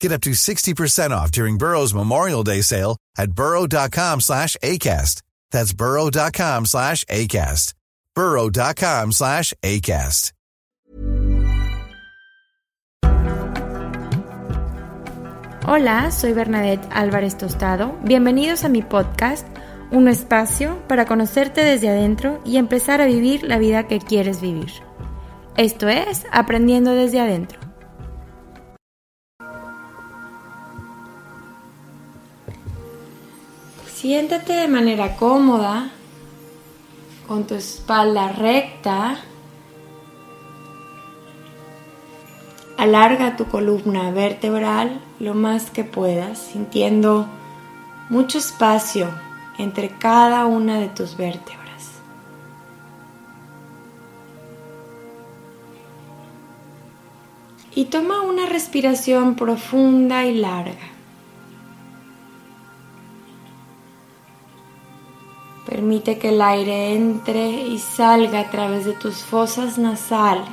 Get up to 60% off during Burrow's Memorial Day sale at burrow.com slash ACAST. That's burrow.com slash ACAST. burrow.com slash ACAST. Hola, soy Bernadette Álvarez Tostado. Bienvenidos a mi podcast, un espacio para conocerte desde adentro y empezar a vivir la vida que quieres vivir. Esto es Aprendiendo desde adentro. Siéntate de manera cómoda, con tu espalda recta. Alarga tu columna vertebral lo más que puedas, sintiendo mucho espacio entre cada una de tus vértebras. Y toma una respiración profunda y larga. Permite que el aire entre y salga a través de tus fosas nasales.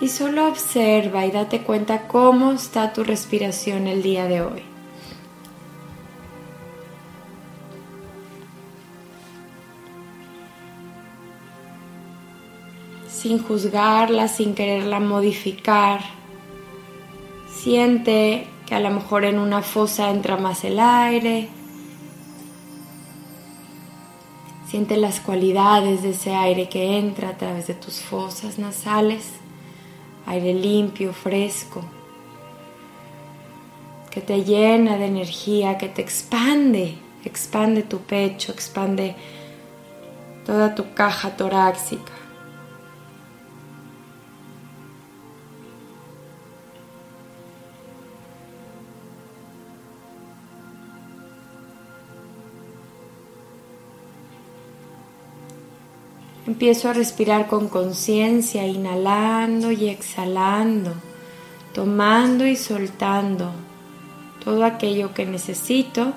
Y solo observa y date cuenta cómo está tu respiración el día de hoy. Sin juzgarla, sin quererla modificar. Siente que a lo mejor en una fosa entra más el aire. Siente las cualidades de ese aire que entra a través de tus fosas nasales. Aire limpio, fresco, que te llena de energía, que te expande, expande tu pecho, expande toda tu caja torácica. Empiezo a respirar con conciencia, inhalando y exhalando, tomando y soltando todo aquello que necesito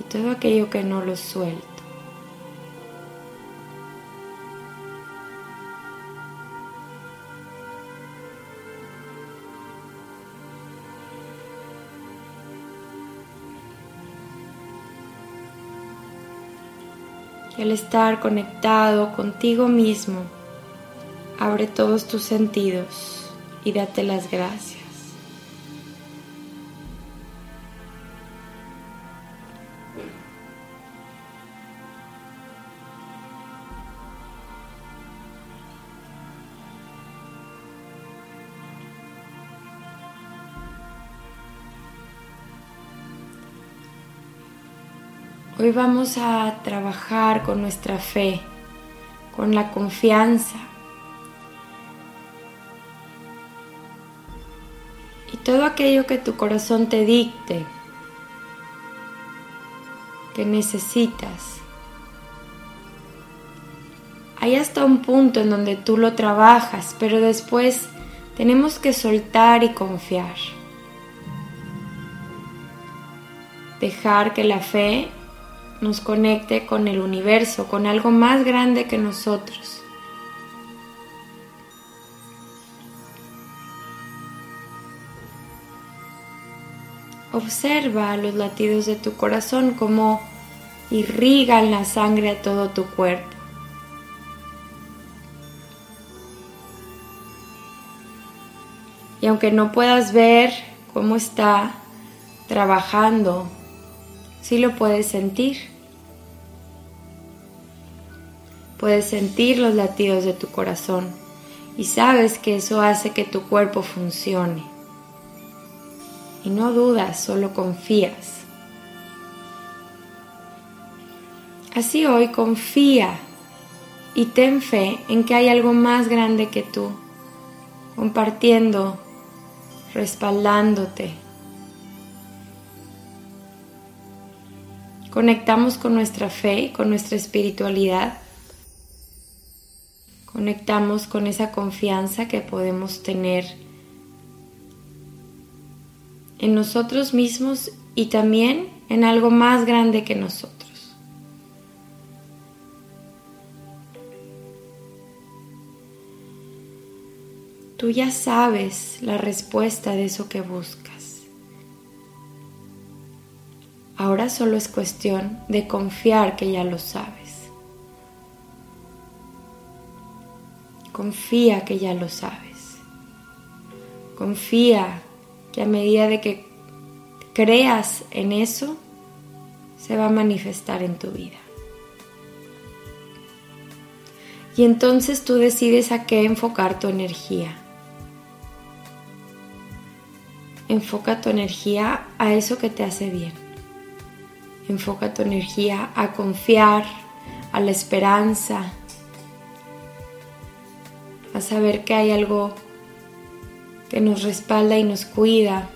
y todo aquello que no lo suelto. El estar conectado contigo mismo abre todos tus sentidos y date las gracias. Hoy vamos a trabajar con nuestra fe, con la confianza. Y todo aquello que tu corazón te dicte, que necesitas. Hay hasta un punto en donde tú lo trabajas, pero después tenemos que soltar y confiar. Dejar que la fe nos conecte con el universo, con algo más grande que nosotros. Observa los latidos de tu corazón como irrigan la sangre a todo tu cuerpo. Y aunque no puedas ver cómo está trabajando, sí lo puedes sentir. Puedes sentir los latidos de tu corazón y sabes que eso hace que tu cuerpo funcione. Y no dudas, solo confías. Así hoy confía y ten fe en que hay algo más grande que tú, compartiendo, respaldándote. Conectamos con nuestra fe con nuestra espiritualidad Conectamos con esa confianza que podemos tener en nosotros mismos y también en algo más grande que nosotros. Tú ya sabes la respuesta de eso que buscas. Ahora solo es cuestión de confiar que ya lo sabes. Confía que ya lo sabes. Confía que a medida de que creas en eso, se va a manifestar en tu vida. Y entonces tú decides a qué enfocar tu energía. Enfoca tu energía a eso que te hace bien. Enfoca tu energía a confiar, a la esperanza, saber que hay algo que nos respalda y nos cuida.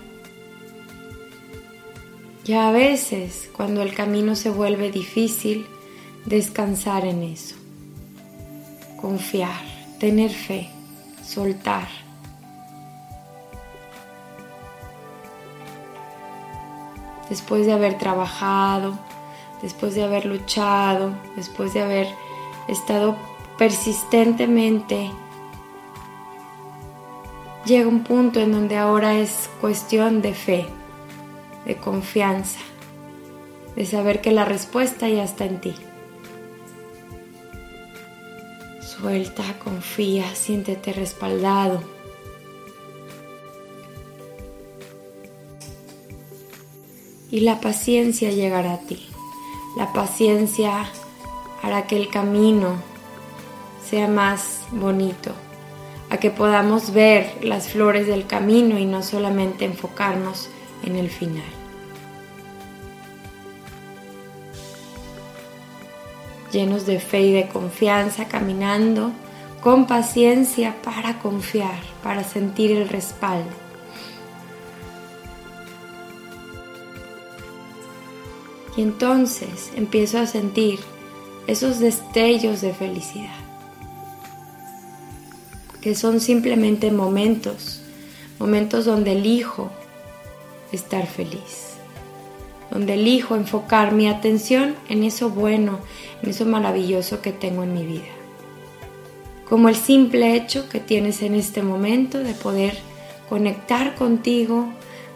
Ya a veces, cuando el camino se vuelve difícil, descansar en eso, confiar, tener fe, soltar. Después de haber trabajado, después de haber luchado, después de haber estado persistentemente llega un punto en donde ahora es cuestión de fe, de confianza, de saber que la respuesta ya está en ti. Suelta, confía, siéntete respaldado. Y la paciencia llegará a ti. La paciencia hará que el camino sea más bonito, a que podamos ver las flores del camino y no solamente enfocarnos en el final. Llenos de fe y de confianza, caminando con paciencia para confiar, para sentir el respaldo. Y entonces empiezo a sentir esos destellos de felicidad que son simplemente momentos, momentos donde elijo estar feliz, donde elijo enfocar mi atención en eso bueno, en eso maravilloso que tengo en mi vida. Como el simple hecho que tienes en este momento de poder conectar contigo,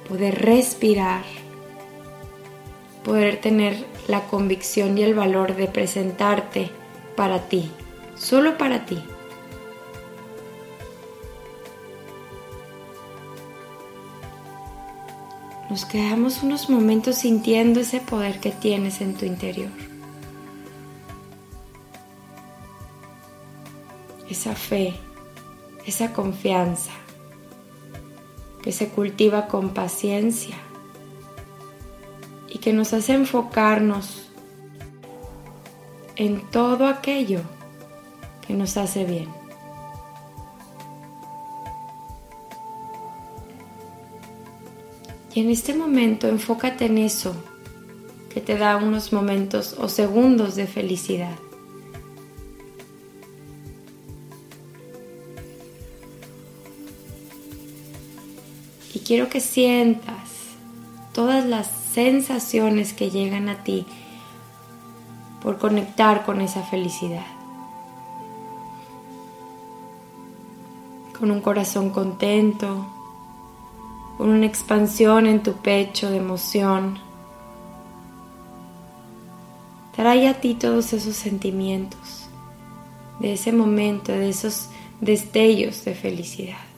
poder respirar, poder tener la convicción y el valor de presentarte para ti, solo para ti. Nos quedamos unos momentos sintiendo ese poder que tienes en tu interior. Esa fe, esa confianza que se cultiva con paciencia y que nos hace enfocarnos en todo aquello que nos hace bien. Y en este momento enfócate en eso que te da unos momentos o segundos de felicidad. Y quiero que sientas todas las sensaciones que llegan a ti por conectar con esa felicidad. Con un corazón contento, con una expansión en tu pecho de emoción. Trae a ti todos esos sentimientos, de ese momento, de esos destellos de felicidad.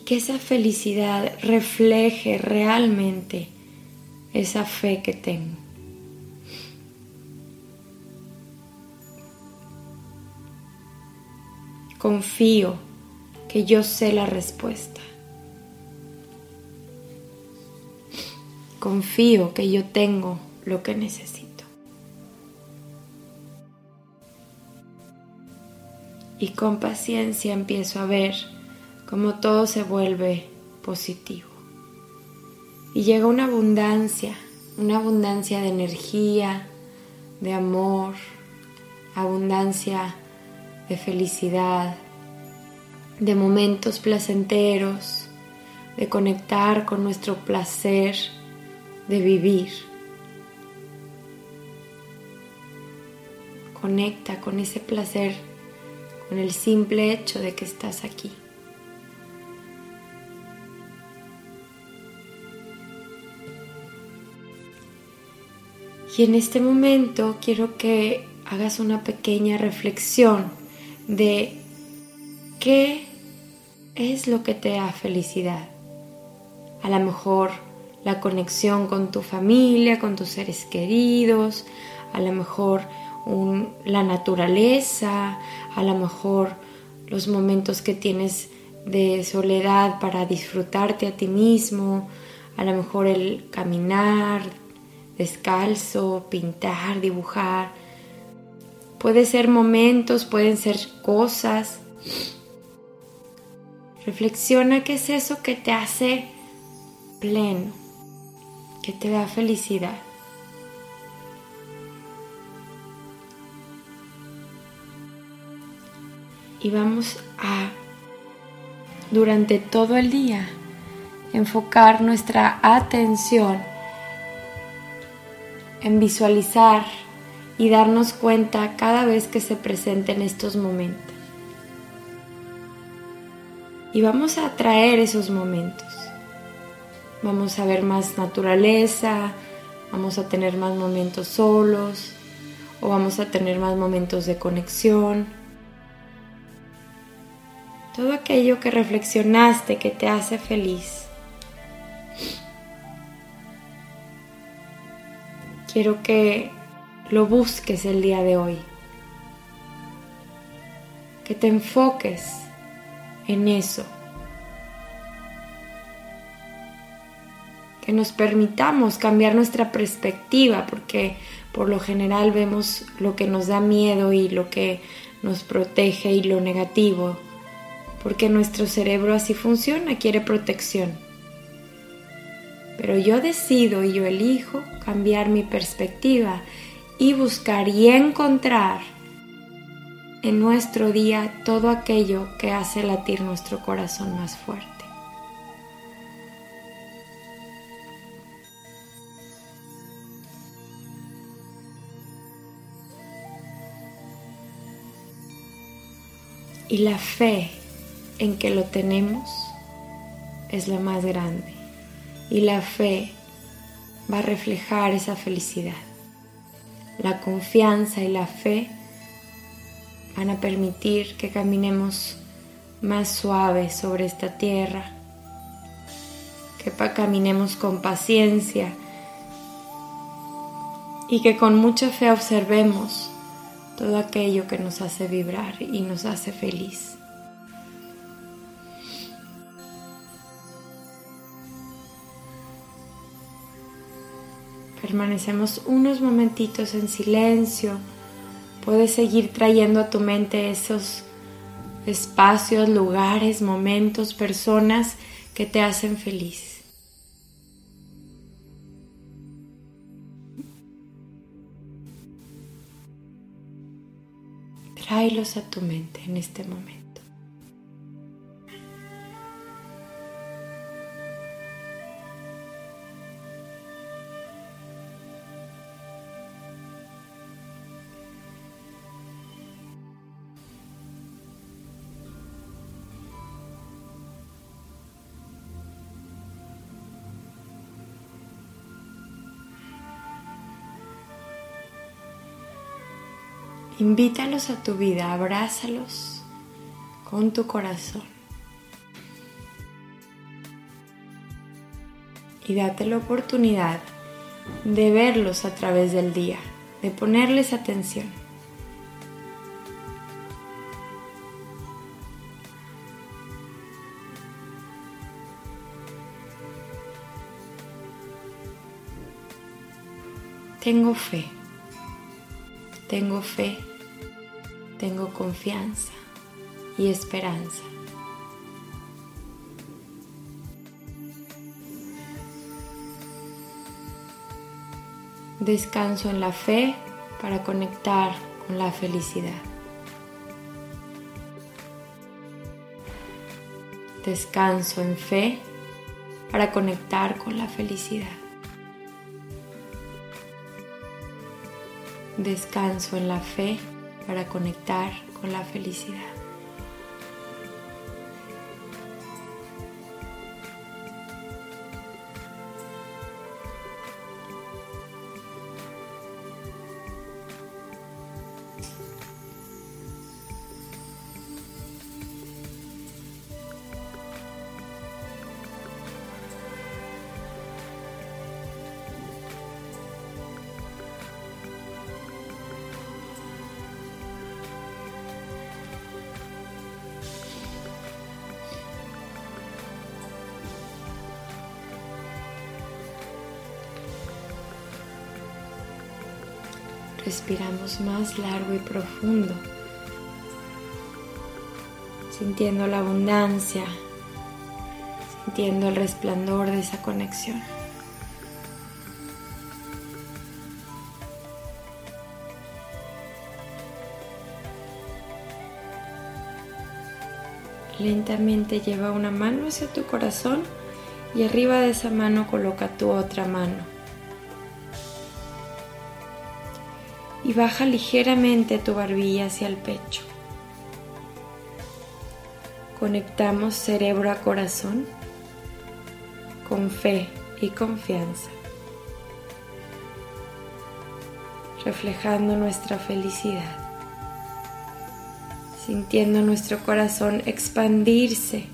Que esa felicidad refleje realmente esa fe que tengo. Confío que yo sé la respuesta. Confío que yo tengo lo que necesito. Y con paciencia empiezo a ver como todo se vuelve positivo. Y llega una abundancia, una abundancia de energía, de amor, abundancia de felicidad, de momentos placenteros, de conectar con nuestro placer de vivir. Conecta con ese placer, con el simple hecho de que estás aquí. Y en este momento quiero que hagas una pequeña reflexión de qué es lo que te da felicidad. A lo mejor la conexión con tu familia, con tus seres queridos, a lo mejor la naturaleza, a lo mejor los momentos que tienes de soledad para disfrutarte a ti mismo, a lo mejor el caminar, descalzo, pintar, dibujar. Puede ser momentos, pueden ser cosas. Reflexiona qué es eso que te hace pleno, que te da felicidad. Y vamos a, durante todo el día, enfocar nuestra atención en visualizar y darnos cuenta cada vez que se presenten estos momentos. Y vamos a atraer esos momentos. Vamos a ver más naturaleza, vamos a tener más momentos solos o vamos a tener más momentos de conexión. Todo aquello que reflexionaste que te hace feliz quiero que lo busques el día de hoy. Que te enfoques en eso. Que nos permitamos cambiar nuestra perspectiva porque por lo general vemos lo que nos da miedo y lo que nos protege y lo negativo. Porque nuestro cerebro así funciona, quiere protección. Pero yo decido y yo elijo cambiar mi perspectiva y buscar y encontrar en nuestro día todo aquello que hace latir nuestro corazón más fuerte. Y la fe en que lo tenemos es la más grande y la fe va a reflejar esa felicidad. La confianza y la fe van a permitir que caminemos más suave sobre esta tierra, que caminemos con paciencia y que con mucha fe observemos todo aquello que nos hace vibrar y nos hace feliz. Permanecemos unos momentitos en silencio. Puedes seguir trayendo a tu mente esos espacios, lugares, momentos, personas que te hacen feliz. Tráelos a tu mente en este momento. Invítalos a tu vida, abrázalos con tu corazón. Y date la oportunidad de verlos a través del día, de ponerles atención. Tengo fe. Tengo fe, tengo confianza y esperanza. Descanso en la fe para conectar con la felicidad. Descanso en fe para conectar con la felicidad. descanso en la fe para conectar con la felicidad. Respiramos más largo y profundo, sintiendo la abundancia, sintiendo el resplandor de esa conexión. Lentamente lleva una mano hacia tu corazón y arriba de esa mano coloca tu otra mano. Y baja ligeramente tu barbilla hacia el pecho. Conectamos cerebro a corazón con fe y confianza, reflejando nuestra felicidad, sintiendo nuestro corazón expandirse,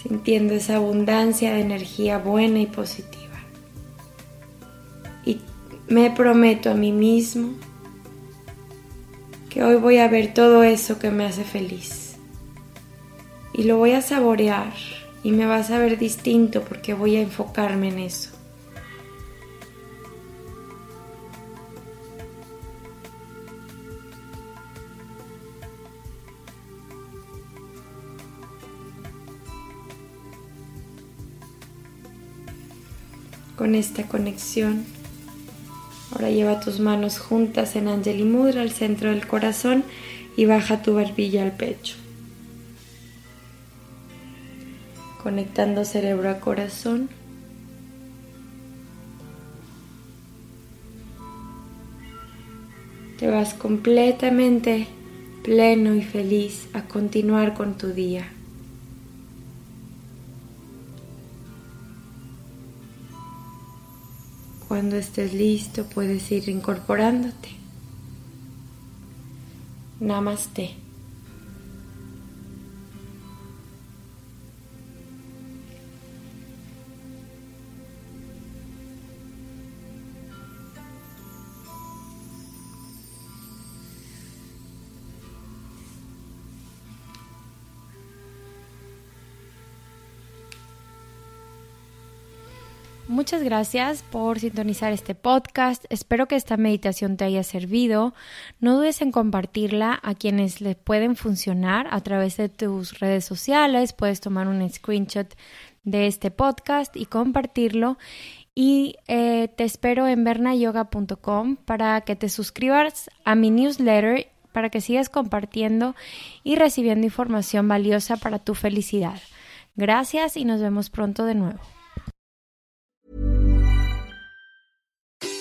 sintiendo esa abundancia de energía buena y positiva me prometo a mí mismo que hoy voy a ver todo eso que me hace feliz. Y lo voy a saborear y me va a saber distinto porque voy a enfocarme en eso. Con esta conexión Ahora lleva tus manos juntas en Anjali Mudra al centro del corazón y baja tu barbilla al pecho. Conectando cerebro a corazón. Te vas completamente pleno y feliz a continuar con tu día. Cuando estés listo puedes ir incorporándote. Namaste. Muchas gracias por sintonizar este podcast. Espero que esta meditación te haya servido. No dudes en compartirla a quienes le pueden funcionar a través de tus redes sociales. Puedes tomar un screenshot de este podcast y compartirlo. Y eh, te espero en bernayoga.com para que te suscribas a mi newsletter para que sigas compartiendo y recibiendo información valiosa para tu felicidad. Gracias y nos vemos pronto de nuevo.